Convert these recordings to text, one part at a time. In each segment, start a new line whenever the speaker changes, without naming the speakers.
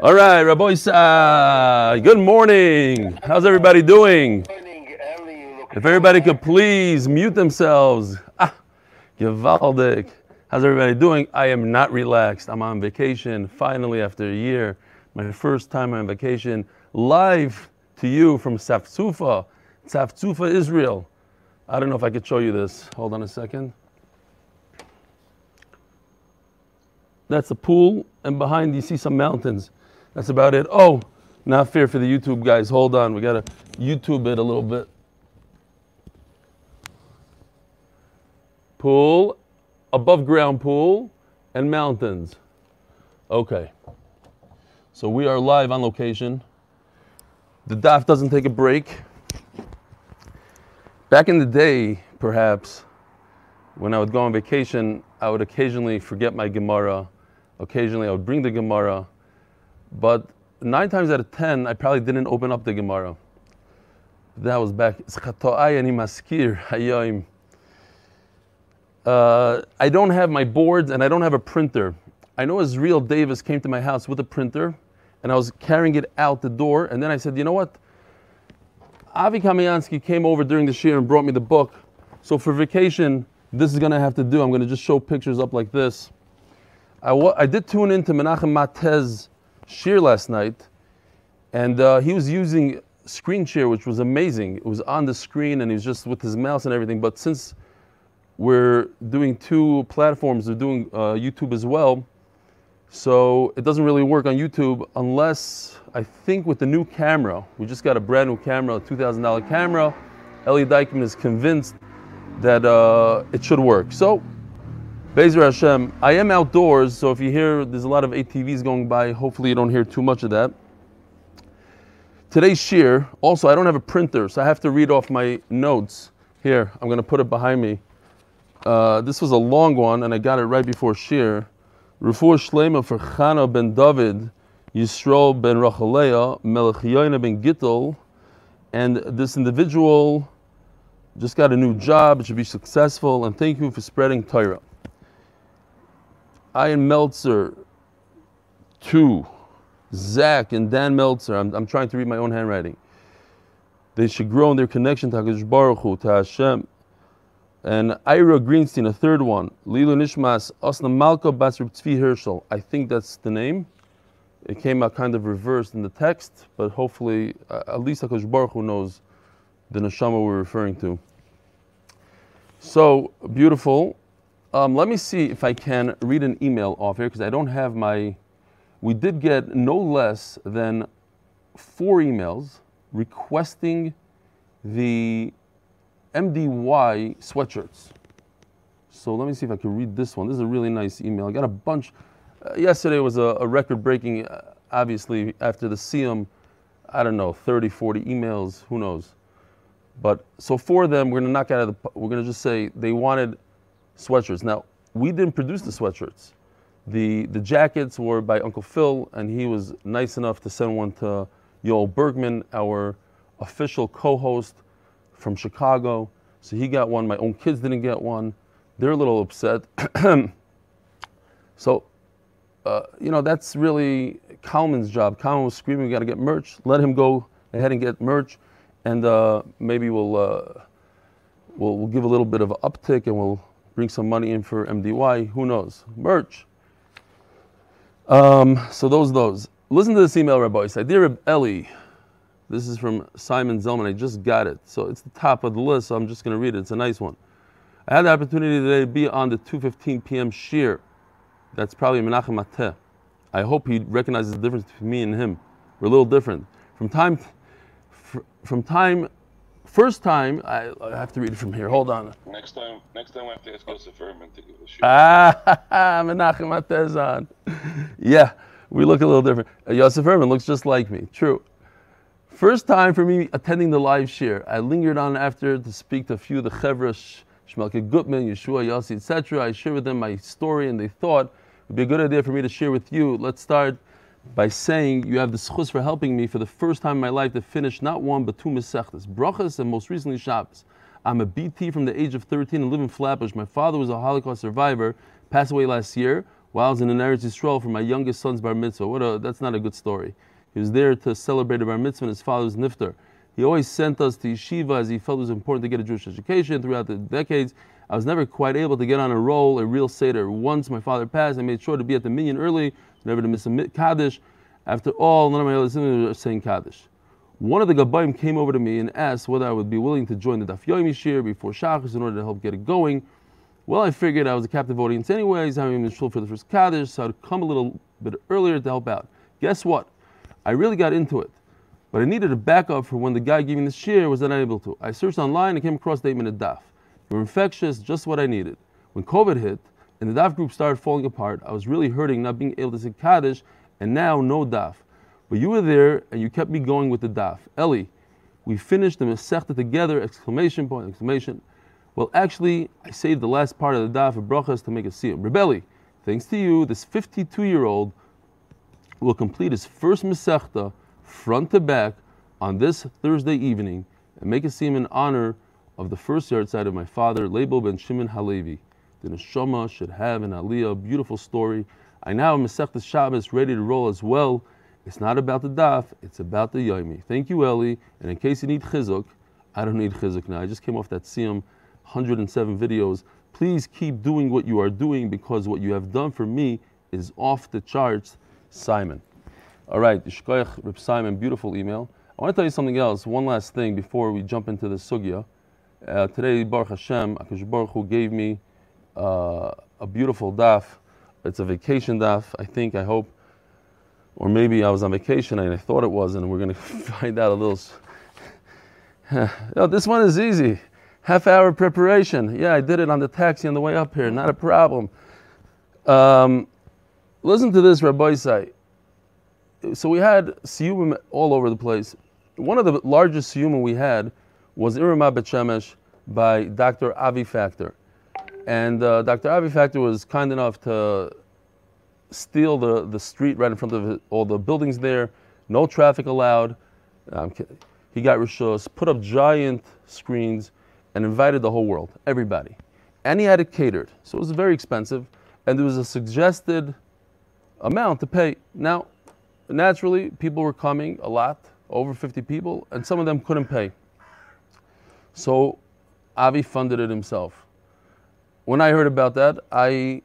All right, Rabbi good morning. How's everybody doing? If everybody could please mute themselves. Ah, gewaldig. How's everybody doing? I am not relaxed. I'm on vacation, finally, after a year. My first time on vacation, live to you from Safzufa, Safzufa, Israel. I don't know if I could show you this. Hold on a second. That's a pool, and behind you see some mountains. That's about it. Oh, not fair for the YouTube guys. Hold on, we gotta YouTube it a little bit. Pool, above ground pool, and mountains. Okay. So we are live on location. The DAF doesn't take a break. Back in the day, perhaps, when I would go on vacation, I would occasionally forget my Gemara. Occasionally, I would bring the Gemara. But nine times out of ten, I probably didn't open up the Gemara. That was back. Uh, I don't have my boards and I don't have a printer. I know Israel Davis came to my house with a printer and I was carrying it out the door. And then I said, you know what? Avi Kamiansky came over during the year and brought me the book. So for vacation, this is going to have to do. I'm going to just show pictures up like this. I, I did tune into Menachem Matez shir last night, and uh, he was using screen share, which was amazing. It was on the screen, and he was just with his mouse and everything. But since we're doing two platforms, we're doing uh, YouTube as well, so it doesn't really work on YouTube unless I think with the new camera. We just got a brand new camera, a $2,000 camera. Eli Dykman is convinced that uh, it should work. So, Bezer Hashem, I am outdoors, so if you hear there's a lot of ATVs going by, hopefully you don't hear too much of that. Today's shiur, also I don't have a printer, so I have to read off my notes. Here, I'm going to put it behind me. Uh, this was a long one, and I got it right before shiur. Refuah Shlema for Chana ben David, Yisrael ben Rachaleah, Melech ben Gittel, and this individual just got a new job, it should be successful, and thank you for spreading Torah. Ian Meltzer, two, Zach and Dan Meltzer, I'm, I'm trying to read my own handwriting. They should grow in their connection to HaKadosh Baruch Hu, to Hashem, and Ira Greenstein, a third one. Lilui Nishmas, Osna Malka Basr Tzvi Herschel. I think that's the name. It came out kind of reversed in the text, but hopefully, uh, at least HaKadosh Baruch Hu knows the neshama we're referring to. So, beautiful. Um, let me see if I can read an email off here, because I don't have my... We did get no less than four emails requesting the MDY sweatshirts. So let me see if I can read this one. This is a really nice email. I got a bunch. Uh, yesterday was a, a record breaking, uh, obviously, after the Siyum, I don't know, 30, 40 emails, who knows. But so for them, we're gonna knock out of the, we're gonna just say they wanted sweatshirts. Now, we didn't produce the sweatshirts. The, the jackets were by Uncle Phil, and he was nice enough to send one to Yoel Bergman, our official co host from Chicago. So he got one. My own kids didn't get one. They're a little upset. so, uh, you know, that's really Kalman's job. Kalman was screaming, we got to get merch. Let him go ahead and get merch. And uh, maybe we'll, uh, we'll, we'll give a little bit of an uptick and we'll bring some money in for MDY. Who knows? Merch. Um, so those, those. Listen to this email, Rabbi. Say, Dear Eli, this is from Simon Zelman. I just got it. So it's the top of the list, so I'm just going to read it. It's a nice one. I had the opportunity today to be on the 2.15 p.m. shiur. That's probably Menachem Mateh. I hope he recognizes the difference between me and him. We're a little different. From time, from time, first time, I, I have to read it from here. Hold on.
Next time, next time we have to ask Yosef Herman to give a
shear. Ah, Menachem is yeah, we look a little different. Uh, Yosef Herman looks just like me. True. First time for me attending the live share. I lingered on after to speak to a few of the Chevra, Shmelke Gutman, Yeshua, Yossi, etc. I shared with them my story and they thought it would be a good idea for me to share with you. Let's start by saying you have the schus for helping me for the first time in my life to finish not one but two Masechtas, Brachas and most recently Shabbos. I'm a BT from the age of 13 and live in Flatbush. My father was a Holocaust survivor, passed away last year. while I was in an Eretz Yisrael for my youngest son's bar mitzvah. What a, that's not a good story. He was there to celebrate a bar mitzvah and his father's nifter. He always sent us to yeshiva as he felt it was important to get a Jewish education throughout the decades. I was never quite able to get on a roll, a real Seder. Once my father passed, I made sure to be at the minyan early, never to miss a Kaddish. After all, none of my other siblings were saying Kaddish. One of the Gabbaim came over to me and asked whether I would be willing to join the Daf Yomi Shir before Shachris in order to help get it going. Well, I figured I was a captive audience anyways, having been shul for the first Kaddish, so I'd come a little bit earlier to help out. Guess what? I really got into it. But I needed a backup for when the guy giving the share was unable to. I searched online and came across the 8 minute daf. They were infectious, just what I needed. When COVID hit and the daf group started falling apart, I was really hurting not being able to say Kaddish and now no daf. But you were there and you kept me going with the daf. Ellie, we finished the Masechta together, exclamation point, exclamation. Well, actually, I saved the last part of the daf of brachas to make a siyum. Reb Eli, thanks to you, this 52 year old will complete his first Masechta front to back on this Thursday evening and make a siyum in honor of the first yahrzeit of my father, Leibel ben Shimon Halevi. The neshama should have an aliyah, beautiful story. I now have Masechta Shabbos ready to roll as well. It's not about the daf, it's about the yomi. Thank you, Eli. And in case you need chizuk, I don't need chizuk now. I just came off that siyum, 107 videos. Please keep doing what you are doing because what you have done for me is off the charts, Simon. All right, Ishkoyach Rip Simon, beautiful email. I want to tell you something else, one last thing before we jump into the sugya. Uh, today, Baruch Hashem, Akash Baruch Hu gave me uh, a beautiful daf. It's a vacation daf, I think, I hope. Or maybe I was on vacation and I thought it was, and we're going to find out a little. no, this one is easy. Half hour preparation. Yeah, I did it on the taxi on the way up here, not a problem. Um, listen to this, Rabbi Say so we had siyumim all over the place. One of the largest siyumim we had was Irma Bet by Dr. Avi Factor. And uh, Dr. Avi Factor was kind enough to steal the, the street right in front of all the buildings there, no traffic allowed. Um, he got Rishos, put up giant screens, and invited the whole world, everybody. And he had it catered, so it was very expensive, and there was a suggested amount to pay. Now, naturally, people were coming a lot, over 50 people, and some of them couldn't pay. So Avi funded it himself. When I heard about that, I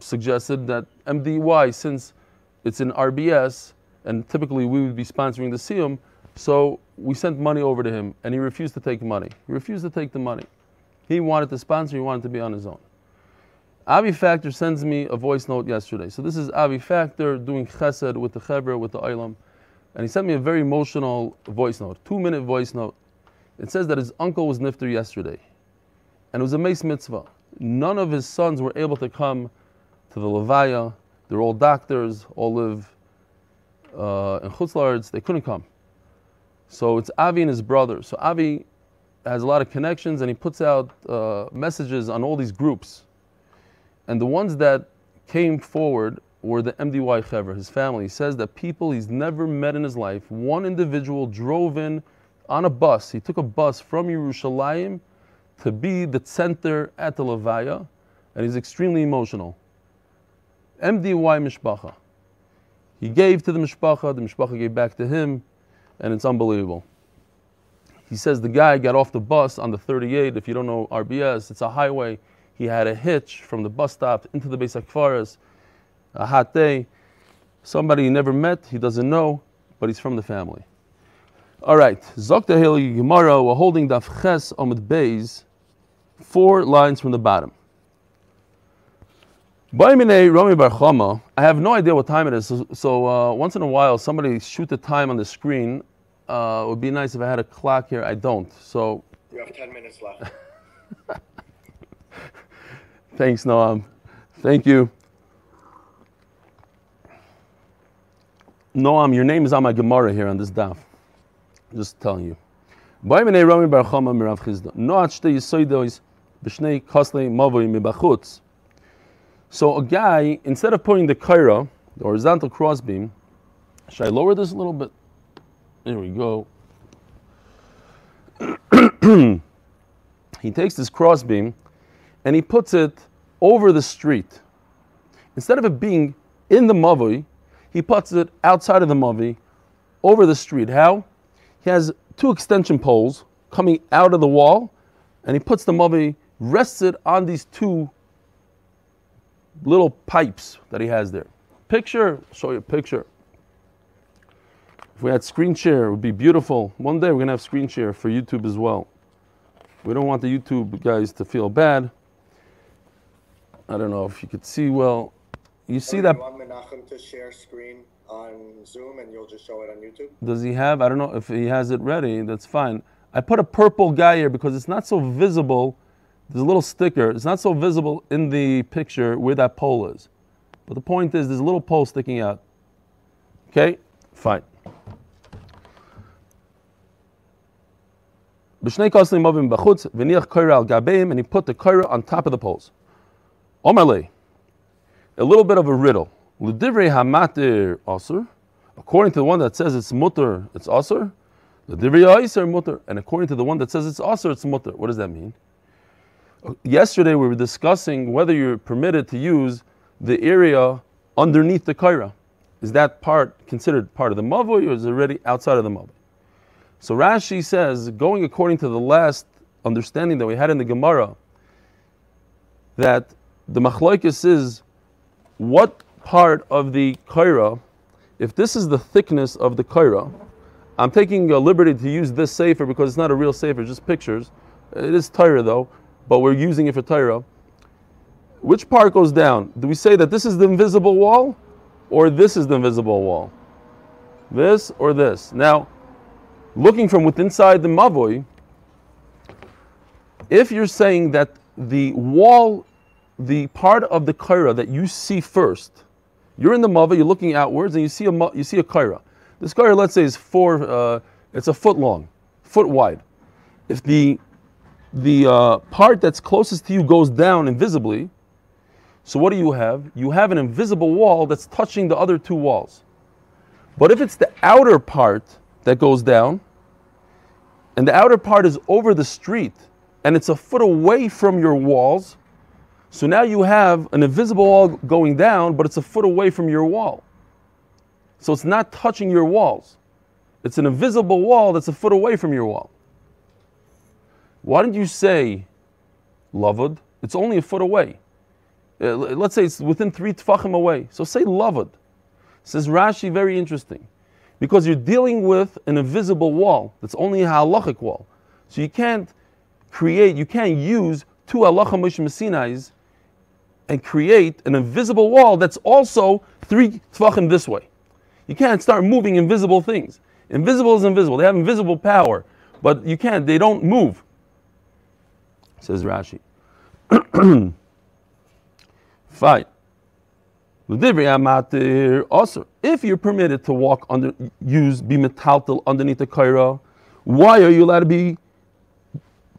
suggested that MDY, since it's in RBS, and typically we would be sponsoring the SIUM, so we sent money over to him, and he refused to take money. He refused to take the money. He wanted to sponsor, he wanted to be on his own. Avi Factor sends me a voice note yesterday. So this is Avi Factor doing chesed with the Chevra, with the Olam. And he sent me a very emotional voice note, two minute voice note. It says that his uncle was nifter yesterday. And it was a mace mitzvah. None of his sons were able to come to the Levaya. They're all doctors, all live uh, in Chutz La'aretz. They couldn't come. So it's Avi and his brother. So Avi has a lot of connections and he puts out uh, messages on all these groups and the ones that came forward were the MDY Chever, his family. He says that people he's never met in his life, one individual drove in on a bus. He took a bus from Yerushalayim to be the center at the Levaya, and he's extremely emotional. MDY Mishpacha. He gave to the Mishpacha, the Mishpacha gave back to him, and it's unbelievable. He says the guy got off the bus on the 38. If you don't know RBS, it's a highway. He had a hitch from the bus stop into the Beis HaKvaros, a hot day. Somebody he never met, he doesn't know, but he's from the family. All right, Zokta Heli Gemara, we're holding Daf Ches Omid Beis, four lines from the bottom. I have no idea what time it is, so, so uh, once in a while somebody shoot the time on the screen. Uh, it would be nice if I had a clock here. I don't. So
you have 10 minutes left.
Thanks, Noam. Thank you. Noam, your name is on my Gemara here on this daf. Just telling you. So a guy, instead of putting the kaira, the horizontal crossbeam, should I lower this a little bit? There we go. he takes this crossbeam and he puts it over the street. instead of it being in the mavoi, he puts it outside of the mavoi, over the street. How? He has two extension poles coming out of the wall, and he puts the mavoi, rests it on these two little pipes that he has there. Picture, show you a picture. If we had screen share, it would be beautiful. One day we're gonna have screen share for YouTube as well. We don't want the YouTube guys to feel bad. I don't know if you could see well. You see that?
You want Menachem to share screen on Zoom and you'll just show it on YouTube?
Does he have? I don't know if he has it ready. That's fine. I put a purple guy here because it's not so visible. There's a little sticker. It's not so visible in the picture where that pole is. But the point is, there's a little pole sticking out. Okay, fine. And he put the koira on top of the poles. Omalei, a little bit of a riddle. L'divrei hamatir asur, according to the one that says it's mutter, it's asur. L'divrei ha'isar mutter, and according to the one that says it's asur, it's mutter. What does that mean? Yesterday we were discussing whether you're permitted to use the area underneath the kaira. Is that part considered part of the mavoi or is it already outside of the mavoi? So Rashi says, going according to the last understanding that we had in the Gemara, that the machlokes is what part of the kaira, if this is the thickness of the kaira, I'm taking a liberty to use this sefer because it's not a real sefer, just pictures. It is Torah though, but we're using it for Torah. Which part goes down? Do we say that this is the invisible wall, or this is the invisible wall? This or this? Now, looking from within inside the mavoi, if you're saying that the wall, the part of the kaira that you see first, you're in the mavoi, you're looking outwards, and you see a you see a kaira. This kaira, let's say, is four. Uh, it's a foot long, foot wide. If the the uh, part that's closest to you goes down invisibly, so what do you have? You have an invisible wall that's touching the other two walls. But if it's the outer part that goes down, and the outer part is over the street, and it's a foot away from your walls, so now you have an invisible wall going down, but it's a foot away from your wall. So it's not touching your walls. It's an invisible wall that's a foot away from your wall. Why didn't you say lavud? It's only a foot away. Uh, let's say it's within three tfachim away. So say lavud. Says Rashi, very interesting. Because you're dealing with an invisible wall that's only a halachic wall. So you can't create, you can't use two halacha mishmasinais and create an invisible wall that's also three tfachim this way. You can't start moving invisible things. Invisible is invisible. They have invisible power, but you can't, they don't move says Rashi. Fine. Also, if you're permitted to walk under, use, be metaltal underneath the kaira, why are you allowed to be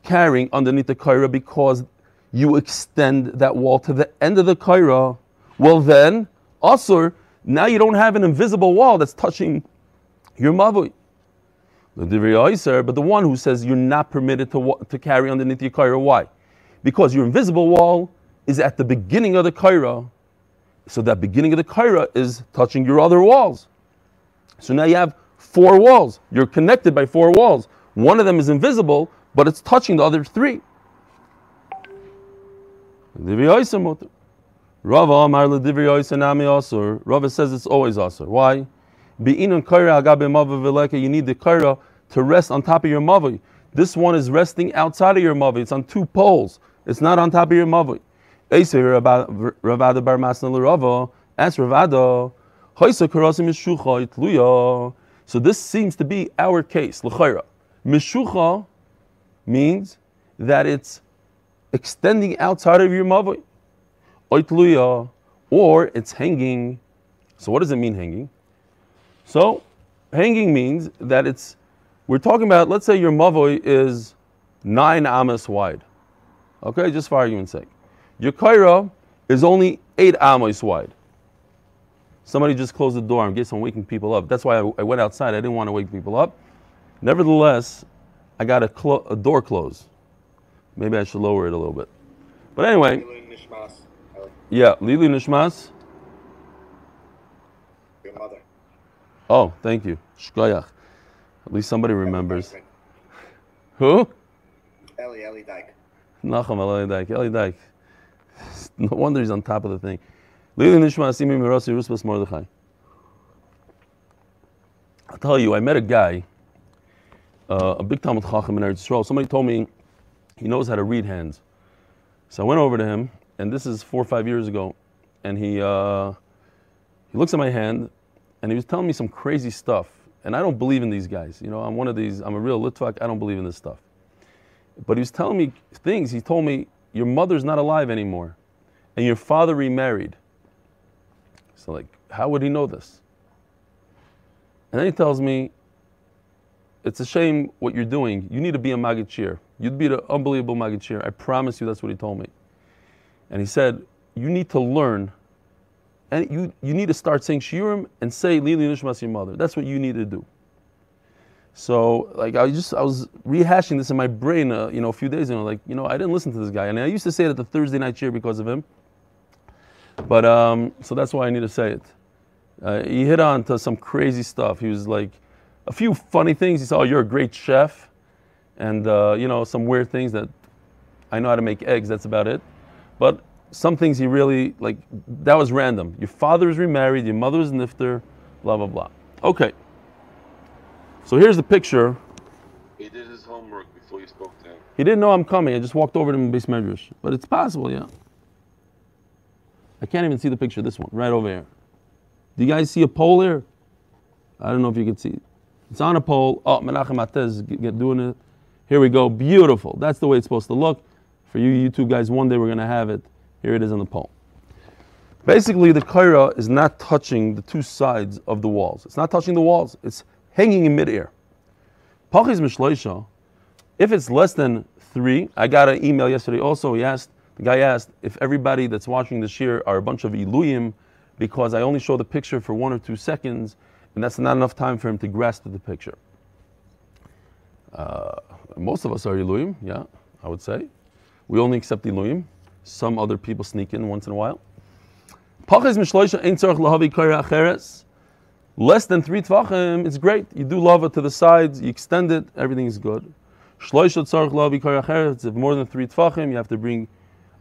carrying underneath the kaira? Because you extend that wall to the end of the kaira. Well, then, also, now you don't have an invisible wall that's touching your mavui. But the one who says you're not permitted to, to carry underneath your kaira, why? Because your invisible wall is at the beginning of the kaira, so that beginning of the kaira is touching your other walls. So now you have four walls. You're connected by four walls. One of them is invisible, but it's touching the other three. Rava Amar Rava says it's always Asur. Why? You need the kaira to rest on top of your mavi. This one is resting outside of your mavi. It's on two poles. It's not on top of your mavi. Ravada bar masna l'rava. Ask Ravada. So this seems to be our case. L'chayra. Mishucha means that it's extending outside of your mavi. Or it's hanging. So what does it mean hanging? So hanging means that it's we're talking about, let's say your mavoi is nine amas wide. Okay, just for argument's sake. Your kaira is only eight amos wide. Somebody just closed the door. I guess I'm waking people up. That's why I, I, went outside. I didn't want to wake people up. Nevertheless, I got a, clo- a door closed. Maybe I should lower it a little bit. But anyway. Yeah, Lili Nishmas.
your mother.
Oh, thank you. Shkoyach. At least somebody remembers. Who?
Ellie, Ellie Dyke.
Nachum Eli Dyke. Eli Dyke. No wonder he's on top of the thing. Lili Nishma Asimi Mirasi Rusbas Mordechai. I'll tell you, I met a guy, uh, a big Talmud Chacham in Eretz Yisrael. Somebody told me he knows how to read hands. So I went over to him, and this is four or five years ago, and he uh, he looks at my hand, and he was telling me some crazy stuff. And I don't believe in these guys. You know, I'm one of these. I'm a real Litvak. I don't believe in this stuff. But he was telling me things. He told me your mother's not alive anymore, and your father remarried. So like, how would he know this? And then he tells me, it's a shame what you're doing. You need to be a Magachir. You'd be an unbelievable Magachir. I promise you that's what he told me. And he said, you need to learn, and you, you need to start saying Shiurim and say Lili Nishmas your mother. That's what you need to do. So like I just I was rehashing this in my brain, uh, you know, a few days ago. Like you know, I didn't listen to this guy, and I used to say it the Thursday night cheer because of him. But um, so that's why I need to say it. Uh, he hit on to some crazy stuff. He was like, a few funny things. He said, "Oh, you're a great chef," and uh, you know some weird things that I know how to make eggs. That's about it. But some things he really like. That was random. Your father is remarried. Your mother is nifter. Blah blah blah. Okay. So here's the picture.
He did his homework before you spoke to him.
He didn't know I'm coming. I just walked over to him in Beis Medrash. But it's possible, yeah. I can't even see the picture. This one, right over here. Do you guys see a pole here? I don't know if you can see. It's on a pole. Oh, Menachem Atez get doing it. Here we go. Beautiful. That's the way it's supposed to look. For you YouTube guys, one day we're going to have it. Here it is in the pole. Basically, the kaira is not touching the two sides of the walls. It's not touching the walls. It's hanging in midair. Pachis mishloisha, if it's less than three, I got an email yesterday also. He asked, the guy asked if everybody that's watching this year are a bunch of iluyim because I only show the picture for one or two seconds and that's not enough time for him to grasp the picture. Uh, most of us are iluyim, yeah, I would say. We only accept iluyim. Some other people sneak in once in a while. Less than three tvachim, it's great. You do lava to the sides, you extend it, everything is good. If more than three tvachim, you have to bring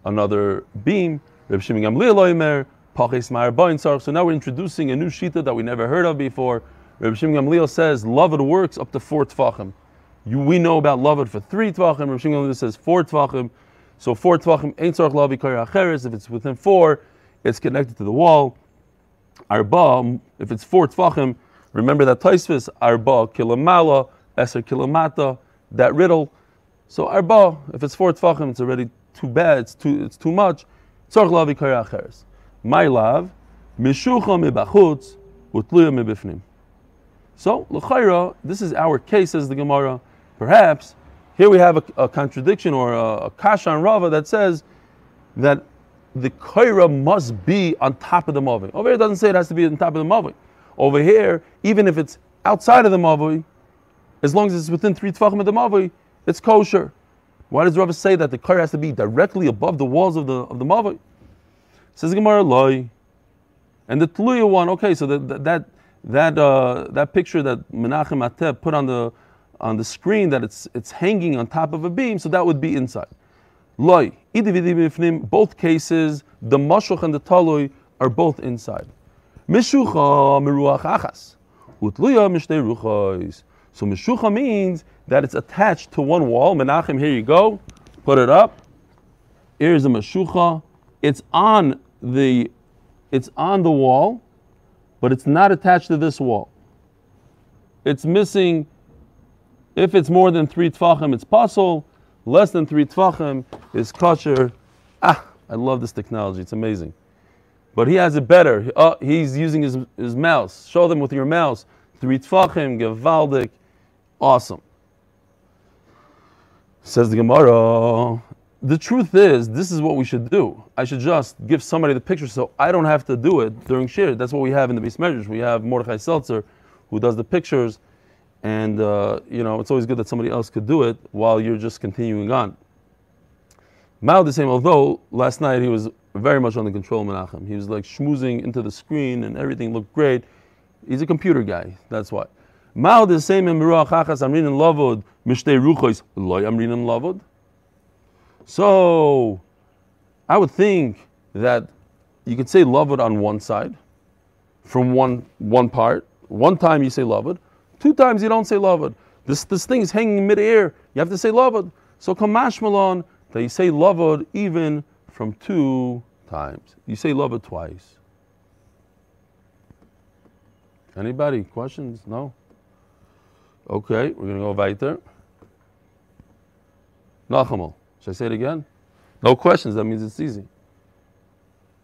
another beam. So now we're introducing a new shita that we never heard of before. Reb Shimon Gamliel says lavad works up to four tvachim. We know about lavad for three tvachim. Reb Shimon Gamliel says four tvachim. So four tvachim ein tzarich kaira acheres. If it's within four, it's connected to the wall. Arba, if it's four tfachim, remember that Taisvis, Arba kilamala, Eser kilamata, that riddle. So Arba, if it's four tfachim, it's already too bad, it's too, it's too much. Tzorch lavi acheres. My love, mishucha mibachutz, utluya mibifnim. So, l'chayra, this is our case, says the Gemara. Perhaps, here we have a, a contradiction or a, a Rava that says that the kaira must be on top of the mavi. Over here it doesn't say it has to be on top of the mavi. Over here, even if it's outside of the mavi, as long as it's within three tefachim of the mavi, it's kosher. Why does Rava say that the kaira has to be directly above the walls of the of the mavi? Says Gemara loy, and the tluya one. Okay, so that that that uh, that picture that Menachem Ateb put on the on the screen that it's it's hanging on top of a beam, so that would be inside. Loy, both cases, the mashuch and the talui are both inside. Mishucha achas. So mishucha means that it's attached to one wall. Menachem, here you go, put it up. Here's a meshucha. It's on the, it's on the wall, but it's not attached to this wall. It's missing. If it's more than three tfachim, it's puzzle less than three tvachim is kosher. Ah, I love this technology. It's amazing. But he has it better. Oh, he's using his, his mouse. Show them with your mouse. Three tvachim, gevaldik. Awesome. Says the Gemara. The truth is, this is what we should do. I should just give somebody the picture so I don't have to do it during shir. That's what we have in the base measures. We have Mordechai Seltzer who does the pictures and uh, you know it's always good that somebody else could do it while you're just continuing on. Mao the same, although last night he was very much under control Menachem. He was like schmoozing into the screen and everything looked great. He's a computer guy. That's why. Mao the same in Meruach Achas Amrin and Lavod Mishtei Ruchos Loy Amrin and Lavod. So, I would think that you could say Lavod on one side, from one one part. One time you say Lavod, two times you don't say Lavod. This this thing is hanging in midair. You have to say Lavod. So Kamash Malon that you say Lavod even from two times. You say Lavod twice. Anybody? Questions? No? Okay, we're going to go weiter. Nachamal. Should I say it again? No questions, that means it's easy.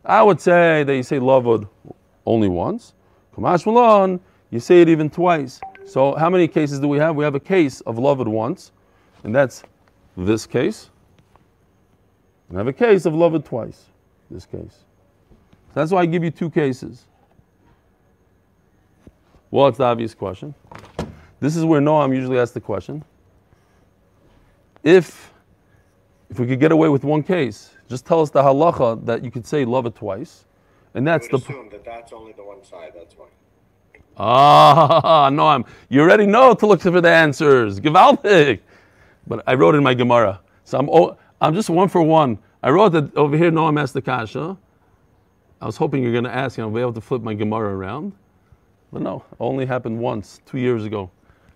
I would say that you say lavod only once. Kamash Malon, you say it even twice. So how many cases do we have? We have a case of lavod once, and that's this case. And I have a case of lavod twice, this case. That's why I give you two cases. Well, it's the obvious question. This is where Noam usually asks the question. If if we could get away with one case, just tell us the halacha that you could say love it twice, and that's the
assume that that's only the one side. That's why.
Ah Noam. You already know to look for the answers. Gewaltig. But I wrote in my Gemara, so I'm oh, I'm just one for one. I wrote that over here. Noam asked the kasha. I was hoping you're going to ask, and I'll be able to flip my Gemara around. But no, only happened once, two years ago.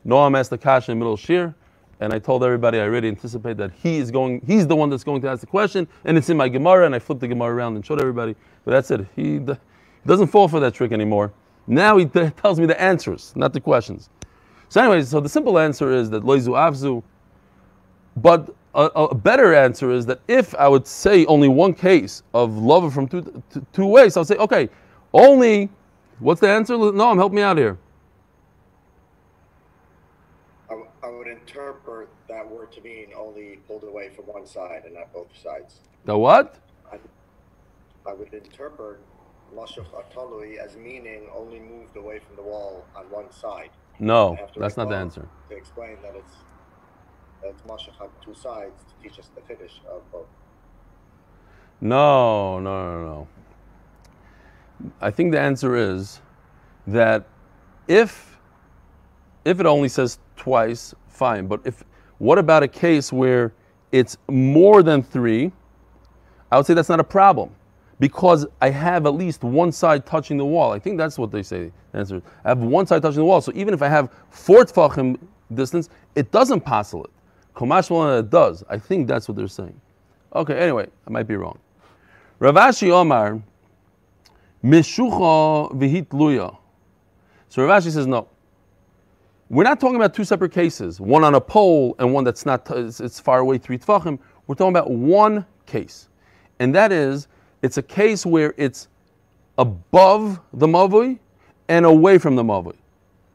Noam asked the kasha in middle Shir, and I told everybody I already anticipate that he is going, he's the one that's going to ask the question, and it's in my Gemara, and I flipped the Gemara around and showed everybody. But that's it. He, d- doesn't fall for that trick anymore. Now he t- tells me the answers, not the questions. So, anyways, so the simple answer is that loizu avzu. But a, a better answer is that if I would say only one case of love from two, t- two ways, I would say, okay, only, what's the answer? No, I'm help me out here.
I, w- I would interpret that word to mean only pulled away from one side and not both sides.
The what?
I, I would interpret Mashuch Atalui as meaning only moved away from the wall on one side.
No,
I have to
that's not the answer.
To explain that it's that it's Mashuch on two sides to teach us the Kiddush of both.
No, no, no, no. I think the answer is that if if it only says twice, fine. But if what about a case where it's more than three? I would say that's not a problem because I have at least one side touching the wall. I think that's what they say. Answer. I have one side touching the wall. So even if I have four tfachim distance, it doesn't passel it. Komash it does. I think that's what they're saying. Okay. Anyway, I might be wrong. Ravashi Omar, Mishucha v'hit luya. So Ravashi says no. We're not talking about two separate cases, one on a pole and one that's not, it's, it's far away, three tfachim. We're talking about one case. And that is, it's a case where it's above the mavui and away from the mavui.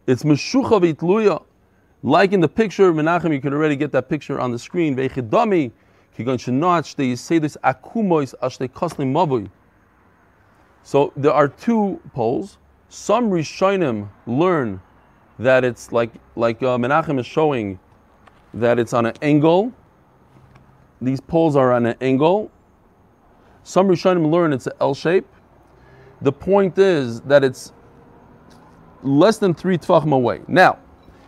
It's Meshucha v'hit Like in the picture, Menachem, you can already get that picture on the screen. Veichidami, kigon shenot, they say this akumois ashtei koslim mavui. So there are two poles. Some Rishonim learn that it's like like uh, Menachem is showing that it's on an angle. These poles are on an angle. Some Rishonim learn it's an L shape. The point is that it's less than three tfachim away. Now,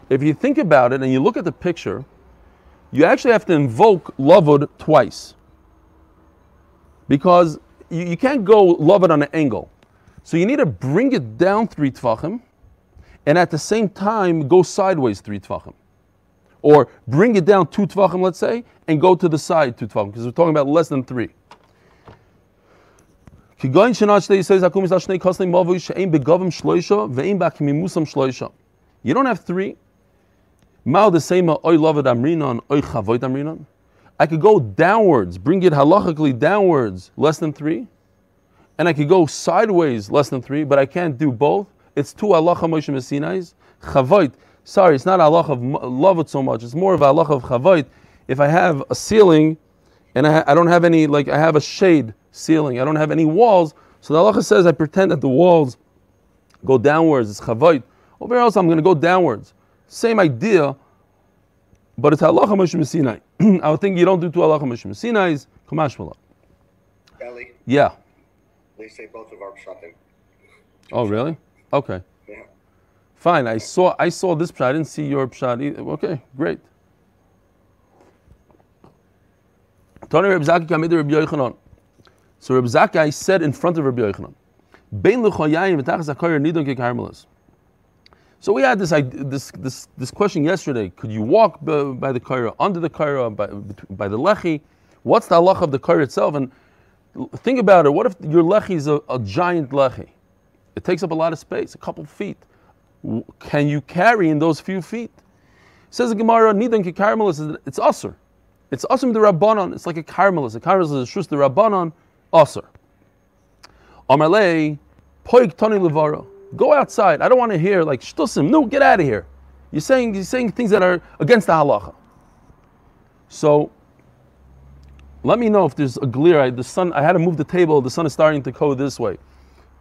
if you think about it and you look at the picture, you actually have to invoke lavud twice because you, you can't go lavud on an angle. So you need to bring it down three tfachim and at the same time go sideways three tfachim. Or bring it down two tfachim, let's say, and go to the side two tfachim, because we're talking about less than three. She'ein begavim shloisha ve'ein ba'kimimusam shloisha. You don't have three. I could go downwards, bring it halachically downwards, less than three, and I could go sideways, less than three, but I can't do both. It's two halacha Moshe Messinais. Chavoit. Sorry, it's not halacha of love it so much. It's more of halacha of chavoit. If I have a ceiling and I, I don't have any, like I have a shade ceiling, I don't have any walls, so the halacha says I pretend that the walls go downwards. It's chavoit. Over else, I'm going to go downwards. Same idea, but it's halacha Moshe Messinai. I would think you don't do two halacha Moshe Messinais. Kamash Malach.
Ellie,
Yeah.
they say both of our pshatim.
Oh, really? Okay.
Yeah.
Fine. I saw I saw this pshat. I didn't see your pshat either. Okay, great. Tony Reb Zaki Kamid Reb Yochanan. So Reb Zaki said in front of Reb Yochanan, Bein l'choyayim v'tachas hakoyer nidon kekarmelis. So we had this, this, this, this question yesterday. Could you walk by the kaira, under the kaira, by, by the lechi? What's the halacha of the kaira itself? And think about it. What if your lechi is a, a giant lechi? It takes up a lot of space, a couple feet. Can you carry in those few feet? Says the Gemara, Nidon kekarmelis, it's usr. It's usr the rabbanon. It's like a karmelis. A karmelis is a the rabbanon, usr. Amarle, poik toni levaro. Go outside. I don't want to hear like shtusim. No, get out of here. You're saying you're saying things that are against the halacha. So let me know if there's a glare. I, the sun. I had to move the table. The sun is starting to go this way,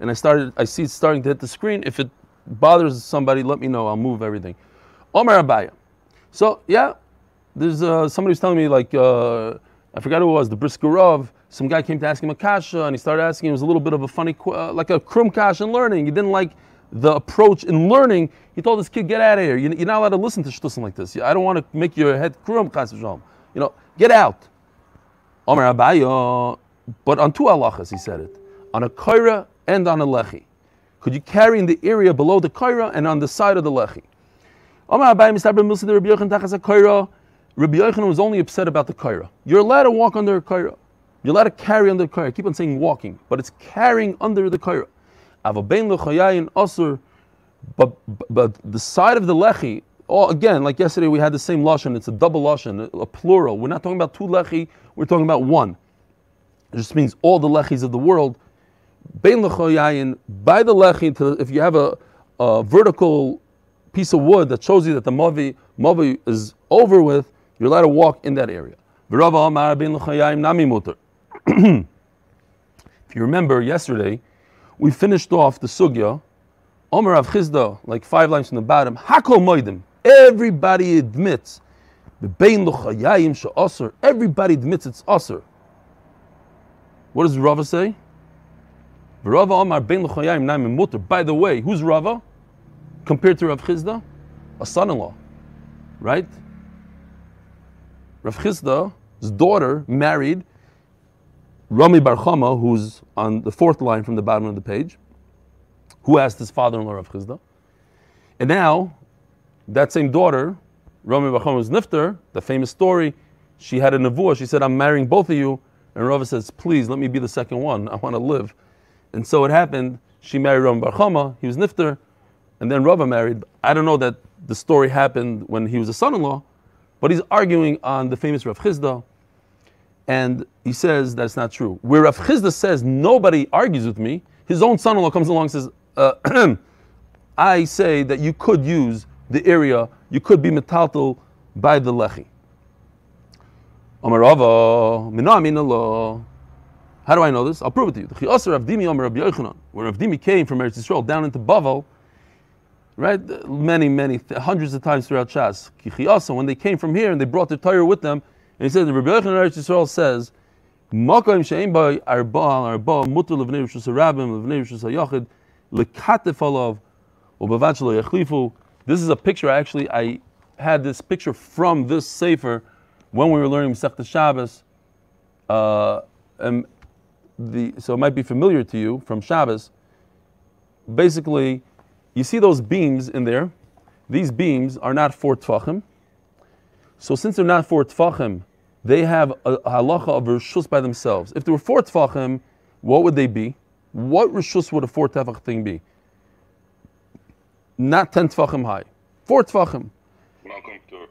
and I started. I see it starting to hit the screen. If it bothers somebody, let me know. I'll move everything. Omar Abaya. So yeah, there's uh, somebody who's telling me like uh, I forgot who it was the Brisker Rov. Some guy came to ask him a kasha, and he started asking. It was a little bit of a funny, uh, like a krum kasha in learning. He didn't like the approach in learning. He told this kid, "Get out of here. You- You're not allowed to listen to shtusim like this. I don't want to make your head krum chas. You know, get out." Omer Abayo, but on two halachas he said it, on a kaira and on a lechi. Could you carry in the area below the kaira and on the side of the lechi? Omer Abayo mistaber milsa the Rabbi Yochanan tachas a kaira. Rabbi Yochanan was only upset about the kaira. You're allowed to walk under a kaira. You're allowed to carry under the kaira. I keep on saying walking, but it's carrying under the kaira. Avabein lechayayin asur, but but the side of the lechi. Oh, again, like yesterday, we had the same lashon. It's a double lashon, a plural. We're not talking about two lechi. We're talking about one. It just means all the lechis of the world. Bein lechayayin by the lechi. If you have a, a vertical piece of wood that shows you that the mavi mavi is over with, you're allowed to walk in that area. V'rava amar bein l'chayayim nami mutar. If you remember yesterday, we finished off the sugya. Omer of Chisda, like five lines from the bottom. Hakol moedim. Everybody admits. Everybody admits it's aser. What does Rava say? Rava Omar bein l'chayayim nami mutar. By the way, who's Rava compared to Rav Chisda? A son-in-law, right? Rav Chisda's daughter married Rami Bar Chama, who's on the fourth line from the bottom of the page, who asked his father-in-law Rav Chisda. And now, that same daughter, Rami Bar Chama was Nifter, the famous story, she had a nevuah, she said, I'm marrying both of you. And Rava says, please, let me be the second one, I want to live. And so it happened, she married Rami Bar Chama, he was Nifter, and then Rava married. I don't know that the story happened when he was a son-in-law, but he's arguing on the famous Rav Chisda, and he says that's not true. Where Rav Chisda says nobody argues with me, his own son-in-law comes along and says, uh, I say that you could use the area, you could be metaltal by the lechi. How do I know this? I'll prove it to you. Where Rav Dimi came from Eretz Yisrael down into Bavel, right? Many, many, hundreds of times throughout Shas. When they came from here and they brought their Torah with them, and he said, the Rabbi Yochanan Eretz Yisrael says, she'en ba arba arba levnei rishus harabim levnei rishus hayachid lekatef alav yachlifu. This is a picture. Actually, I had this picture from this sefer when we were learning Masechta Shabbos. Uh, and the, so it might be familiar to you from Shabbos. Basically, you see those beams in there. These beams are not four tfachim. So since they're not four tfachim, they have a, halacha of rishus by themselves. If there were four tfachim, what would they be? What rishus would a four tefach thing be? Not ten tfachim high. Four tfachim.
makom patur.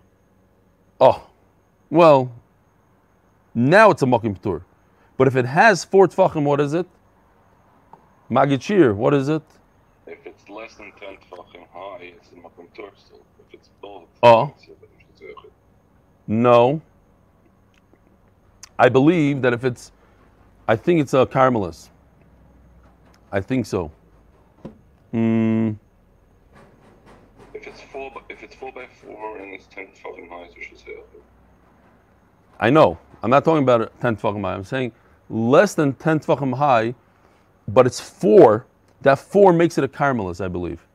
Oh, well, now it's a makim tur. But if it has four tfachim, what is it? Magichir, what is it?
If it's less than 10 tfachim high, it's a makom patur still. If it's both,
Oh.
it's a
No. I believe that if it's, I think it's a karmelis. I think so. Hmm.
If it's four, by- if it's four by four and it's 10 tfachim high, it's Mishra Zechet.
I know. I'm not talking about a 10 tefachim high. I'm saying less than 10 tefachim high, but it's four. That four makes it a karmelis, I believe.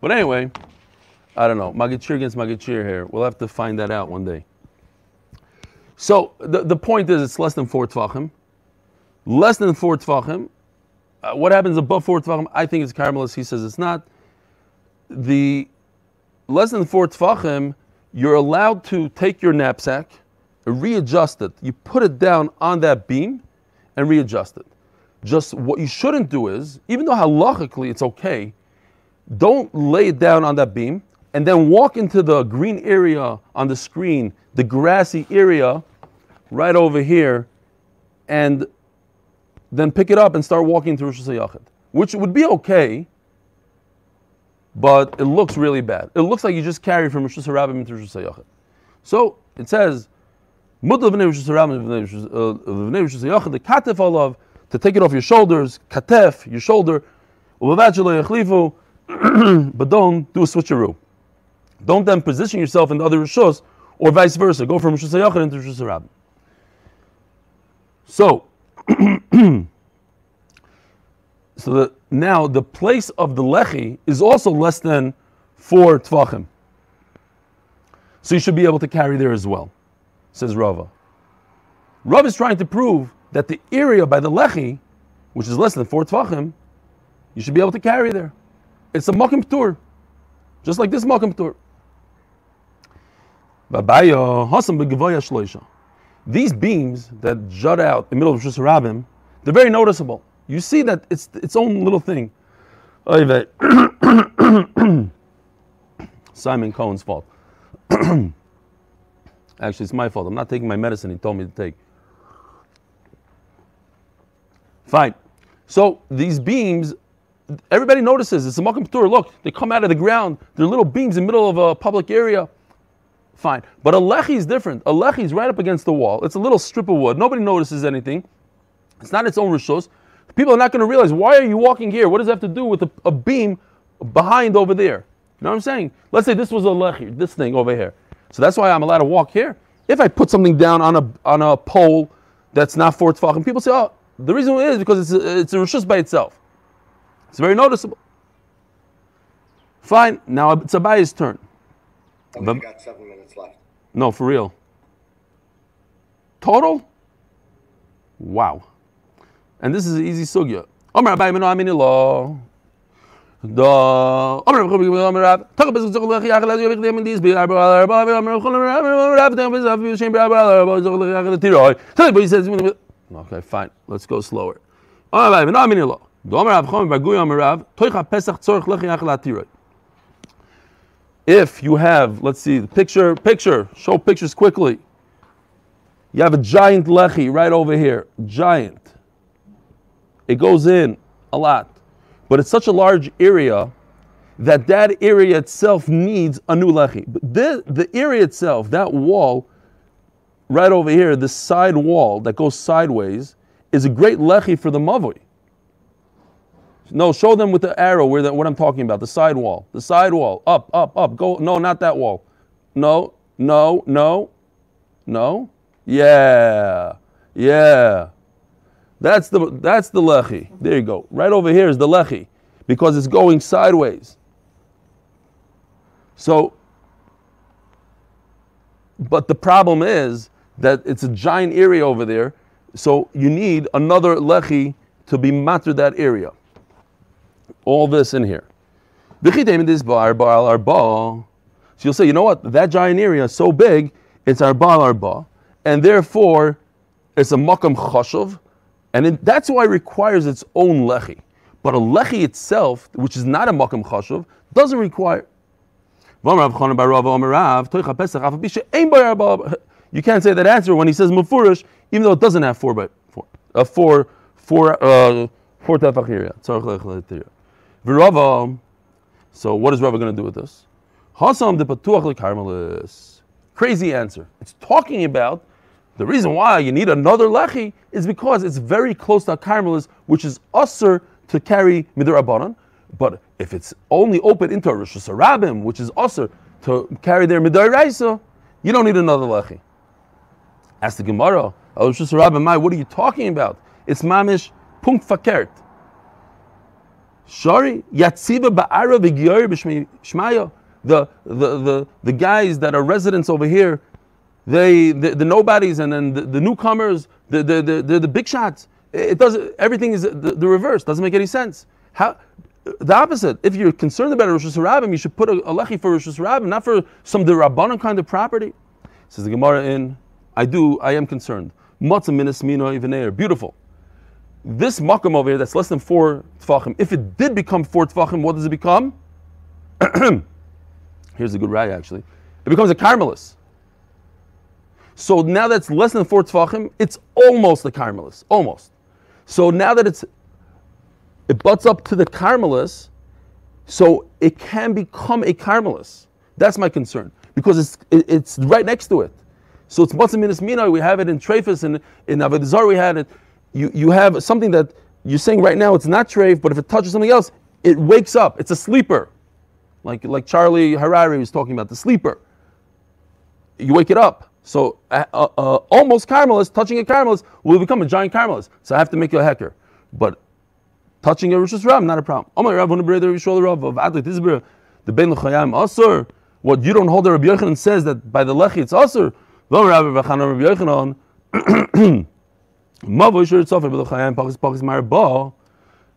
But anyway, I don't know. Magachir against Magachir here. We'll have to find that out one day. So the, the point is, it's less than four tvachim. Less than four tvachim. Uh, what happens above four tvachim? I think it's karmelis. He says it's not. The less than four tvachim, you're allowed to take your knapsack, readjust it. You put it down on that beam, and readjust it. Just what you shouldn't do is, even though halachically it's okay, don't lay it down on that beam and then walk into the green area on the screen, the grassy area right over here, and then pick it up and start walking through Rosh Hashanah, which would be okay, but it looks really bad. It looks like you just carry from Rosh Hashanah into Rosh Hashanah. So it says, "Mudl v'nei olav uh, to take it off your shoulders, katef your shoulder, but don't do a switcheroo. Don't then position yourself in the other rishos, or vice versa. Go from Rosh Hashanah into Rosh. So, so the, now the place of the lechi is also less than four tvachim. So you should be able to carry there as well, says Rava. Rav is trying to prove that the area by the lechi, which is less than four tvachim, you should be able to carry there. It's a makom patur, just like this makom patur. These beams that jut out in the middle of Rosh Hashanah, they're very noticeable. You see that it's its own little thing. Simon Cohen's fault. Actually, it's my fault. I'm not taking my medicine he told me to take. Fine. So these beams, everybody notices it's a Makam. Look, they come out of the ground. They're little beams in the middle of a public area. Fine. But a lechi is different. A lechi is right up against the wall. It's a little strip of wood. Nobody notices anything. It's not its own rishos. People are not going to realize why are you walking here? What does that have to do with a, a beam behind over there? You know what I'm saying? Let's say this was a lechi, this thing over here. So that's why I'm allowed to walk here. If I put something down on a on a pole that's not for and people say, oh, the reason is because it's a, it's a rishus by itself. It's very noticeable. Fine. Now it's Abayi's turn
we got seven minutes left.
No, for real. Total? Wow. And this is an easy sugya. Omer. Da Omer Rab. Talk about this zokol lechi achel azu yavich dem dis bi arba arba arba Omer Chol Omer Rab dem bis afi shem arba arba zokol lechi achel tiroi. Tell me, he says. Okay, fine. Let's go slower. If you have, let's see, the picture, picture, show pictures quickly. You have a giant lechi right over here, giant. It goes in a lot, but it's such a large area that that area itself needs a new lechi. But the, the area itself, that wall, right over here, the side wall that goes sideways, is a great lechi for the mavoi. No, show them with the arrow where the, what I'm talking about. The side wall. The side wall. Up, up, up. Go. No, not that wall. No, no, no, no. Yeah, yeah. That's the that's the lechi. There you go. Right over here is the lechi because it's going sideways. So, but the problem is that it's a giant area over there. So you need another lechi to be matter that area all this in here. So you'll say, you know what? That giant area is so big, it's our bal arba, and therefore it's a makam chashuv, and it, that's why it requires its own lechi. But a lechi itself, which is not a makam chashuv, doesn't require. You can't say that answer when he says mufurish, even though it doesn't have four by four, uh, four, four, uh, four tefach V'Rava, so what is Rava going to do with this? Hasam de patuach lekarmelis. Crazy answer. It's talking about the reason why you need another lechi is because it's very close to a karmelis, which is usser to carry midrabanan. But if it's only open into a Rosh which is usser to carry their midaraisa, you don't need another lechi. Ask the Gemara, oh, Rosh Hashanah, what are you talking about? It's mamish punkt fakert. Shari Yatziba Ba'ara V'Gyor B'Shmaya. The, the, the, the guys that are residents over here, they the, the nobodies and then the, the newcomers, the, the, the, the, big shots. It doesn't. Everything is the, the reverse. Doesn't make any sense. How? The opposite. If you're concerned about Rosh Hashanah, you should put a, a lechi for Rosh Hashanah, not for some derabbanon kind of property. Says the Gemara in, I do, I am concerned. Matzah minas mino Beautiful. This makam over here that's less than four tfachim, if it did become four tfachim, what does it become? Here's a good raya actually. It becomes a karmelis. So now that's less than four tfachim, it's almost a karmelis. Almost. So now that it's it butts up to the karmelis, so it can become a karmelis. That's my concern because it's it, it's right next to it. So it's matzah minas mina. We have it in Trefus and in Avodah we had it. You you have something that you're saying right now it's not treif, but if it touches something else, it wakes up. It's a sleeper, like like Charlie Harari was talking about the sleeper. You wake it up. So uh, uh, almost karmelis, touching a karmelis will become a giant karmelis. So I have to make you a hecker. But touching a Rosh Ram, not a problem. The Ben L'chayim Asur, what you don't hold the Rabbi Yochanan says that by the Lechi it's Asur.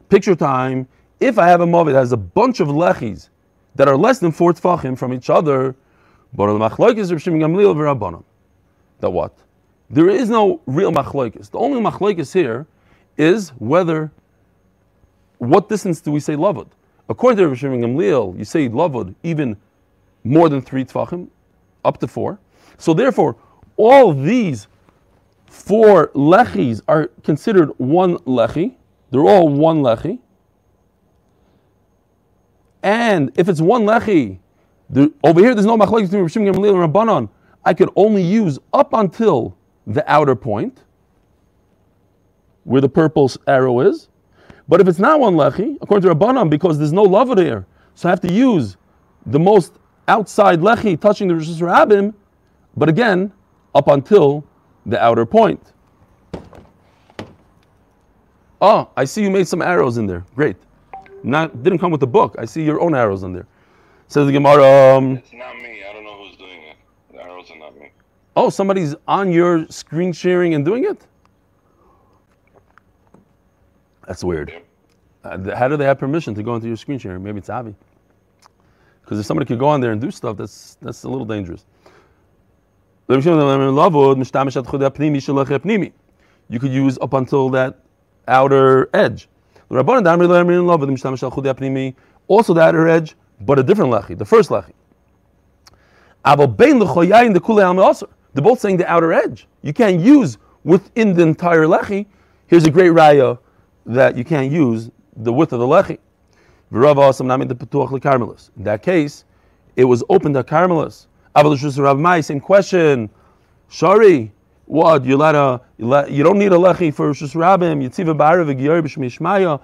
Picture time. If I have a Mav that has a bunch of Lechis that are less than four Tfachim from each other, that what? There is no real machlokes. The only machlokes here is whether what distance do we say lavud? According to Rav Shimon Gamliel, you say lavud even more than three tfachim, up to four. So therefore, all these four lechis are considered one lechi. They're all one lechi. And if it's one lechi, there, over here there's no machlekes between Gamliel and Rabbanon. I could only use up until the outer point, where the purple arrow is. But if it's not one lechi, according to Rabbanan, because there's no lava there, so I have to use the most outside lechi touching the Rishis Rabbim, but again, up until the outer point. Oh, I see you made some arrows in there. Great. Not didn't come with the book. I see your own arrows in there. Says the Gemara. Um,
it's not me. I don't know who's doing it. The arrows are not me.
Oh, somebody's on your screen sharing and doing it. That's weird. Uh, how do they have permission to go into your screen sharing? Maybe it's Avi. Because if somebody could go on there and do stuff, that's that's a little dangerous. You could use up until that outer edge. Also the outer edge, but a different lechi, the first lechi. They're both saying the outer edge. You can't use within the entire lechi. Here's a great raya that you can't use the width of the lechi. In that case, it was open to karmelis. Abu Shusra B'mai, same question. Shari, what you let a you don't need a lechi for Rosh Rabim. Yitziva ba'arav v'giyar b'shmishmaya.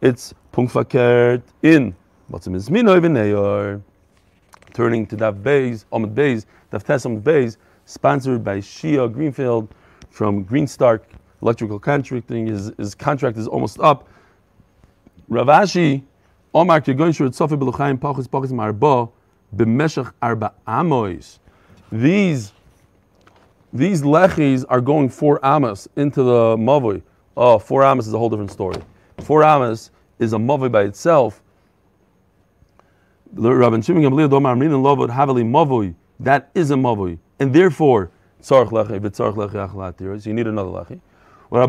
It's pungfakert in. Turning to Dav Beis, Omid Beis, Dav Tes Omid Beis, sponsored by Shia Greenfield from Greenstar electrical contracting. His, his contract is almost up. Rav Ashi, Omar Kegoin Shur Tzofi Beluchayim Pachis Pachis Marbo B'meshach Arba Amois. These these lechis are going four amas into the mavoi. Oh, four amas is a whole different story. Four amas is a mavoi by itself. Gamliel Domar Amrin Lovod Havali mavoi. That is a mavoi, and therefore tzarich lechi v'tzarich lechi achalat So you need another lechi. So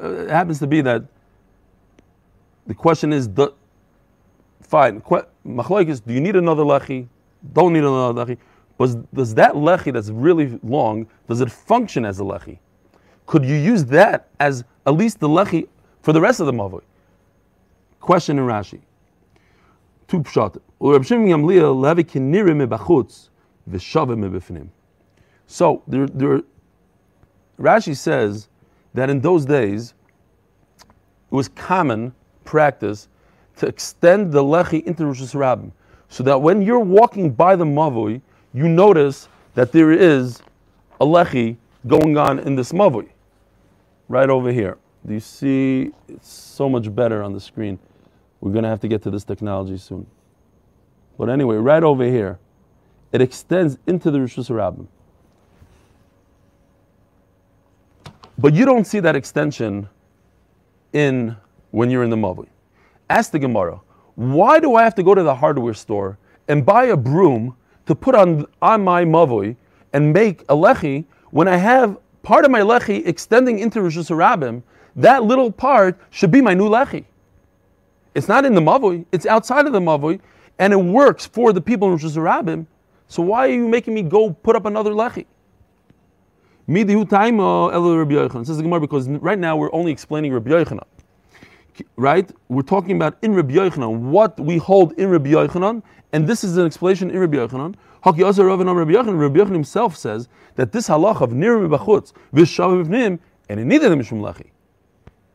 uh, it happens to be that the question is, the, fine, machlokes, do you need another lechi? Don't need another lechi. But does that lechi that's really long, does it function as a lechi? Could you use that as at least the lechi for the rest of the mavoi? Question in Rashi. Two pshat. So there, there, Rashi says that in those days it was common practice to extend the lechi into Rosh Hashanah, so that when you're walking by the mavui, you notice that there is a lechi going on in this mavui. right over here. Do you see? It's so much better on the screen. We're to have to get to this technology soon. But anyway, right over here, it extends into the Rishus Rabbim. But you don't see that extension in when you're in the Mavui. Ask the Gemara, why do I have to go to the hardware store and buy a broom to put on, on my Mavui and make a lechi when I have part of my lechi extending into Rosh Hashanah? That little part should be my new lechi. It's not in the Mavui, it's outside of the Mavui, and it works for the people in Rosh Hashanah. So why are you making me go put up another lechi? Says the Gemara because right now we're only explaining Rabbi Yochanan. Right? We're talking about in Rabbi Yochanan, what we hold in Rabbi Yochanan, and this is an explanation in Rabbi Yochanan. Rabbi Yochanan himself says that this halach of nir b'chutz v'shav v'nim and in neither mishum lechi.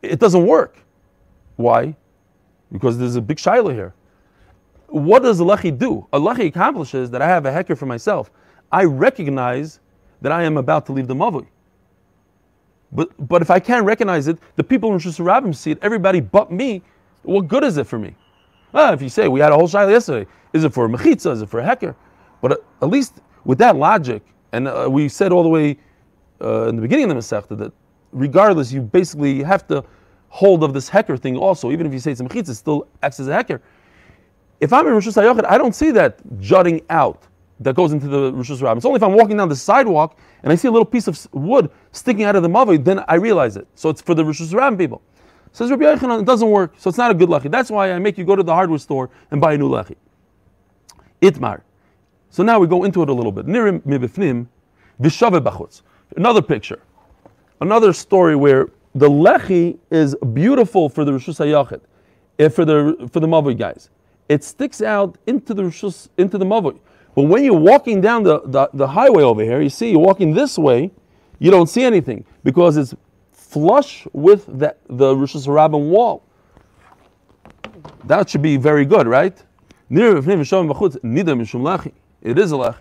It doesn't work. Why? Because there's a big shaila here. What does a do? A lechi accomplishes that I have a hecker for myself. I recognize that I am about to leave the Mavui. But, but if I can't recognize it, the people in Rosh Rabbim see it, everybody but me, what good is it for me? Ah, if you say, we had a whole shaila yesterday, is it for a mechitza, is it for a hecker? But at, at least with that logic, and uh, we said all the way uh, in the beginning of the Masechta that regardless, you basically have to hold of this hecker thing also, even if you say it's a mechitza, it still acts as a hecker. If I'm in Rosh Hashanah, I don't see that jutting out that goes into the Rosh Hashanah. It's only if I'm walking down the sidewalk and I see a little piece of wood sticking out of the Mavoi, then I realize it. So it's for the Rosh Hashanah people. Says Rabbi Yochanan, it doesn't work, so it's not a good lechi. That's why I make you go to the hardware store and buy a new lechi. Itmar. So now we go into it a little bit. Nirim mibifnim, vishave bachutz. Another picture. Another story where the lechi is beautiful for the Rosh Hashanah, eh, for the for the Mavoi guys. It sticks out into the Rosh, into the Mavoi. But when you're walking down the, the, the, highway over here, you see you're walking this way, you don't see anything because it's flush with the, the Rosh Hashanah wall. That should be very good, right? It is a lechi.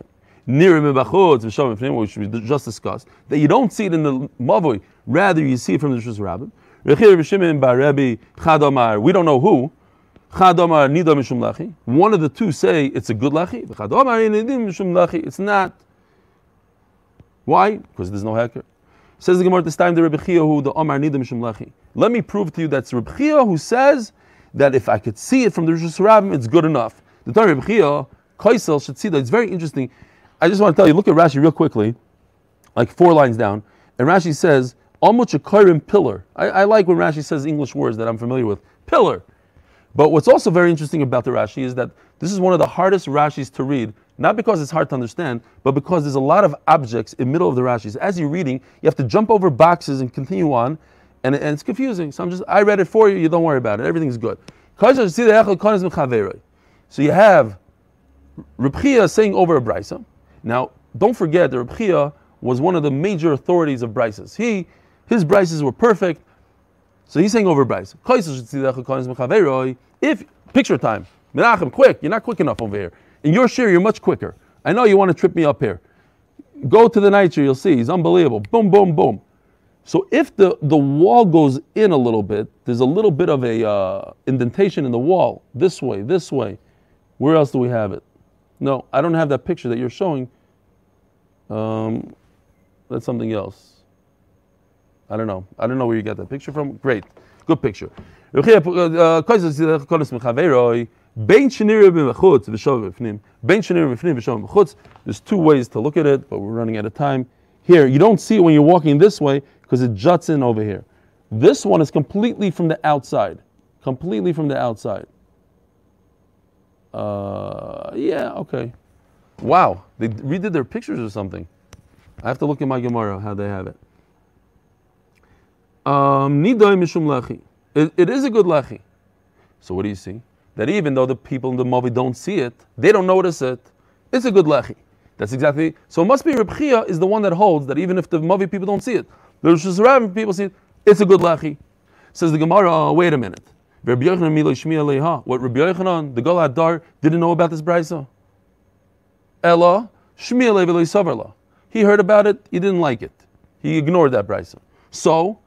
which we just discussed, that you don't see it in the mavoi, rather you see it from the Rosh Hashanah. We don't know who, One of the two say it's a good lechi. It's not. Why? Because there's no hecker. Says the Gemara this time the Rebbe who the Omar nida mishum. Let me prove to you that's Rebbe who says that if I could see it from the Rosh Hashanah, it's good enough. The Torah Rebbe Chia, Kaisel should see that. It's very interesting. I just want to tell you, look at Rashi real quickly, like four lines down, and Rashi says, Almost a pillar. I, I like when Rashi says English words that I'm familiar with. Pillar. But what's also very interesting about the Rashi is that this is one of the hardest Rashis to read, not because it's hard to understand, but because there's a lot of objects in the middle of the Rashis. As you're reading, you have to jump over boxes and continue on, and, and it's confusing. So I'm just, I read it for you, you don't worry about it, everything's good. So you have Reb saying over a brisa. Now, don't forget that Reb was one of the major authorities of brises. He, his brises were perfect, so he's saying over Bryce. If picture time, Menachem, quick, you're not quick enough over here. In your share, you're much quicker. I know you want to trip me up here. Go to the night you'll see. He's unbelievable. Boom, boom, boom. So if the, the wall goes in a little bit, there's a little bit of a uh, indentation in the wall. This way, this way. Where else do we have it? No, I don't have that picture that you're showing. Um, that's something else. I don't know. I don't know where you got that picture from. Great. Good picture. There's two ways to look at it, but we're running out of time. Here, you don't see it when you're walking this way because it juts in over here. This one is completely from the outside. Completely from the outside. Uh, yeah, okay. Wow, they redid their pictures or something. I have to look at my Gemara how they have it. Um, mishum. It is a good lechi. So what do you see? That even though the people in the mavoi don't see it, they don't notice it. It's a good lechi. That's exactly. So it must be Reb Chia is the one that holds that even if the mavoi people don't see it, the Rosh Hashanah people see it. It's a good lechi. Says the Gemara. Oh, wait a minute. What Rabbi Yochanan, the Gol Hadar, didn't know about this brisa? Ella He heard about it. He didn't like it. He ignored that brisa. So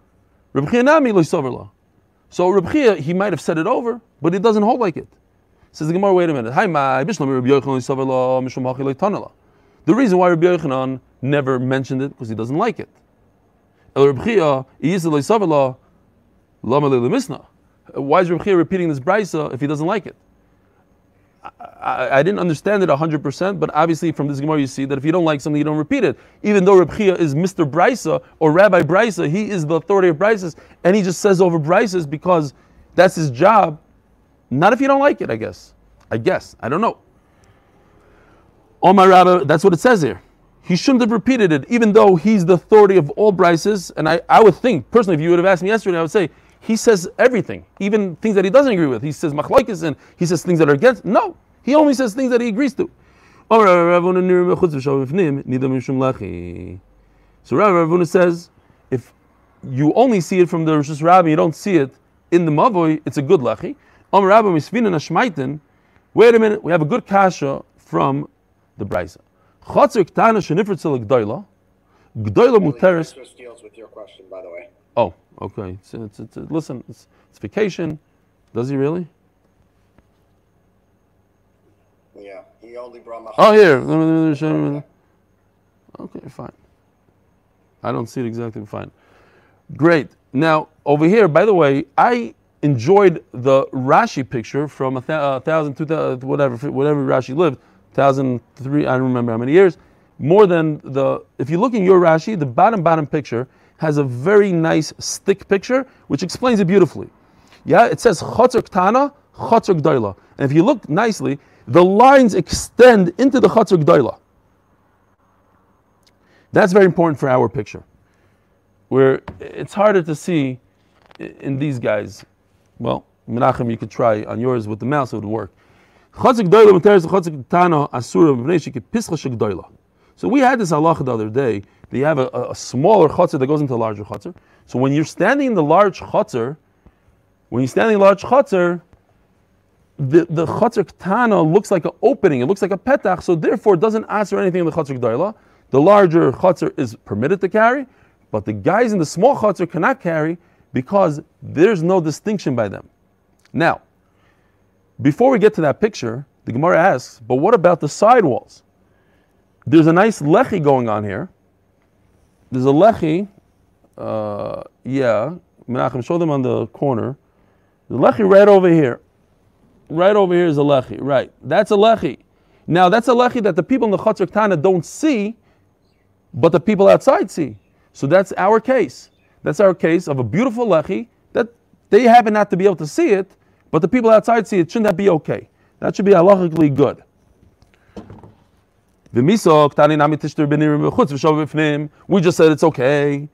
So Reb he might have said it over, but it doesn't hold like it. Says the Gemara, wait a minute. Hi, my bishlam. The reason why Rabbi Yochanan never mentioned it because he doesn't like it. El. Why is Reb repeating this brisa if he doesn't like it? I, I, didn't understand it 100%, but obviously from this Gemara you see that if you don't like something, you don't repeat it. Even though Reb Chia is Mr. Brisa or Rabbi Brisa, he is the authority of Brisas, and he just says over Brisas because that's his job. Not if you don't like it, I guess. I guess. I don't know. Oh, Omar Rabba, that's what it says here. He shouldn't have repeated it, even though he's the authority of all Brisas. And I, I would think, personally, if you would have asked me yesterday, I would say, he says everything, even things that he doesn't agree with. He says machlokes and he says things that are against. No, he only says things that he agrees to. So Rav Ravuna says, if you only see it from the Rosh Rabbi, you don't see it in the Mavoy, it's a good lechi. Wait a minute, we have a good kasha from the Brisa. Chotzer ktana shenifrit tzil gdoila. Gdoila muteris.
deals with your question, by the way.
Okay. It's, it's, it's, listen, it's, it's vacation. Does he really?
Yeah, he only brought my.
Oh, here. Let me, let me show you. Okay, fine. I don't see it exactly fine. Great. Now, over here, by the way, I enjoyed the Rashi picture from a, th- a uh, thousand, two thousand, whatever, whatever Rashi lived, thousand three. I don't remember how many years. More than the. If you look in your Rashi, the bottom bottom picture has a very nice stick picture, which explains it beautifully. Yeah, it says chotzer ktana, chotzer and if you look nicely, the lines extend into the chotzer gdoila. That's very important for our picture, where it's harder to see in these guys. Well, Menachem, you could try on yours with the mouse; it would work. Chotzer gdoila materes chotzer ktana asura. So we had this halacha the other day. That you have a, a smaller chotzer that goes into a larger chotzer. So when you're standing in the large chotzer, when you're standing in the large chotzer, the, the chotzer looks like an opening. It looks like a petach. So therefore, it doesn't answer anything in the chotzer gdoila. The larger chotzer is permitted to carry, but the guys in the small chotzer cannot carry because there's no distinction by them. Now, before we get to that picture, the Gemara asks, but what about the side walls? There's a nice lechi going on here. There's a lechi, uh, yeah, Menachem, show them on the corner. The lechi right over here. Right over here is a lechi, right. That's a lechi. Now, that's a lechi that the people in the Chatzar Ktana don't see, but the people outside see. So that's our case. That's our case of a beautiful lechi that they happen not to be able to see it, but the people outside see it. Shouldn't that be okay? That should be halachically good. We just said it's okay.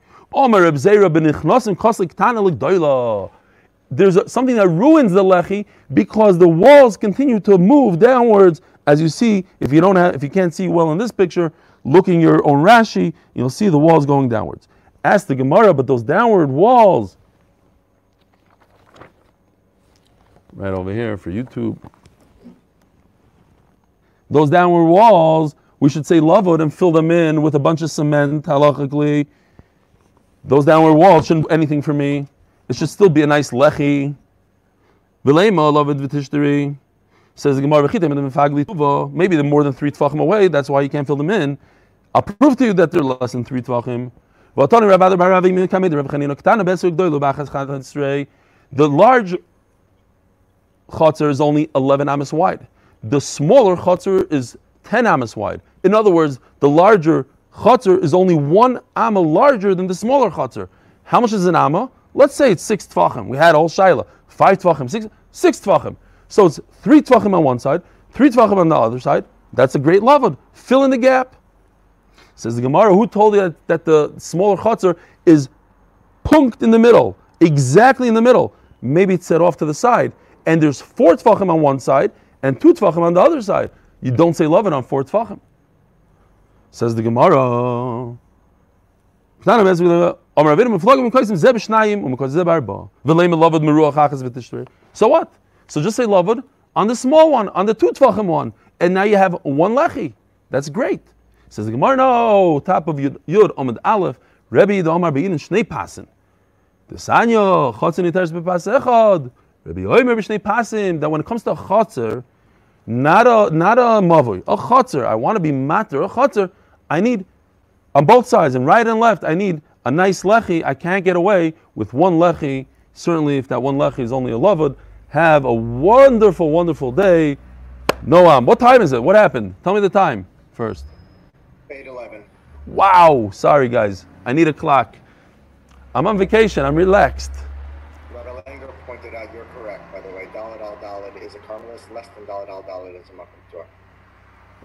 There's a, something that ruins the lechi because the walls continue to move downwards. As you see, if you don't have, if you can't see well in this picture, looking your own Rashi, you'll see the walls going downwards. Ask the Gemara, but those downward walls, right over here for YouTube, those downward walls we should say lavod and fill them in with a bunch of cement, halachically. Those downward walls shouldn't anything for me. It should still be a nice lechi. Vilema lavod v'tishteri. Says the Gemara, maybe they're more than three tvachim away, that's why you can't fill them in. I'll prove to you that they're less than three tvachim. The large chotzer is only 11 amas wide. The smaller chotzer is 10 amas wide. In other words, the larger chotzer is only one amma larger than the smaller chotzer. How much is an amma? Let's say it's six tvachim. We had all shaila, five tvachim, six, six. So it's three tvachim on one side, three tvachim on the other side. That's a great lavod. Fill in the gap. Says the Gemara, who told you that, that the smaller chotzer is punked in the middle, exactly in the middle? Maybe it's set off to the side, and there's four tvachim on one side and two tvachim on the other side. You don't say it on four tefachim. Says the Gemara. So what? So just say lavud on the small one, on the two tvachim one, and now you have one lechi. That's great. Says the Gemara, no, top of Yud, Yud Omid Aleph, Rebbe the Omar Beyin Shnei Pasin. Desanyo, chotzer niteres bepas echad. Rabbi Oimer b'shnei pasim, that when it comes to chotzer, not a, not a mavoi, a chotzer, I want to be matter, a chotzer, I need, on both sides, and right and left, I need a nice lechi. I can't get away with one lechi. Certainly, if that one lechi is only a lavud, have a wonderful, wonderful day. Noam, what time is it? What happened? Tell me the time first.
811.
Wow, sorry guys, I need a clock. I'm on vacation, I'm relaxed.
Rabbi Langer pointed out you're correct, by the way. Dalit al Dalit is less than Dalit al Dalit is a makom patur.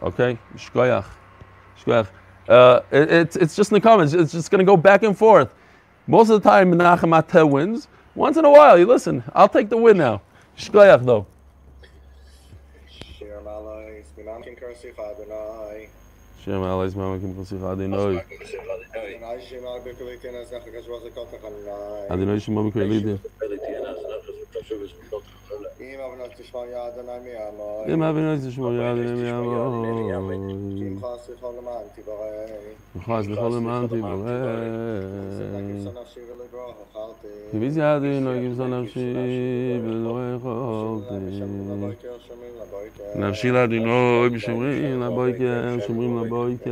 Okay, shkoyach, shkoyach. Uh, it, it's it's just in the comments. It's just going to go back and forth. Most of the time, Menachem Ateh wins. Once in a while, you listen. I'll take the win now. Shkoyach though.
Shir Malais, Minam Kin Kursi Adonai.
Shem Alayis Mamakim Chosich Adonai.
Adonai Shir Bikulitin as Nachakash Wasakot Adonai.
Shemam Krelidi. بیم ابن از شما یاد نمی آمد ابن از شما یاد نمی آمد Im خواست خال من تیبا باقی خواست خال من تی لبای که لبای که.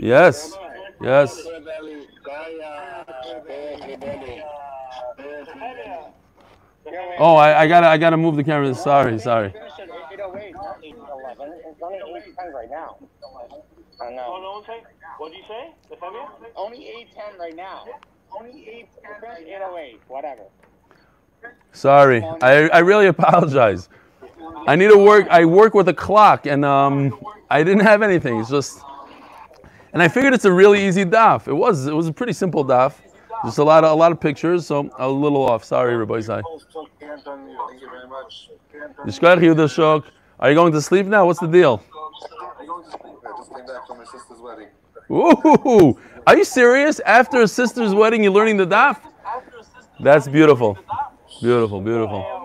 Yes, yes. Oh, I, I gotta, I gotta move the camera. Sorry, sorry.
Finish at 808, not 811. It's only 810 right now. I know.
no one say? What did you say?
Only 810 right now. Only 810 right 808, whatever.
Sorry. I, I really apologize. I need to work. I work with a clock, and um, I didn't have anything. It's just, and I figured it's a really easy daf. It was. It was a pretty simple daf. Just a lot of a lot of pictures. So a little off. Sorry, everybody. Sorry. Are you going to sleep now? What's the deal? Ooh, are you serious? After a sister's wedding, you're learning the daf? That's beautiful. Beautiful, beautiful.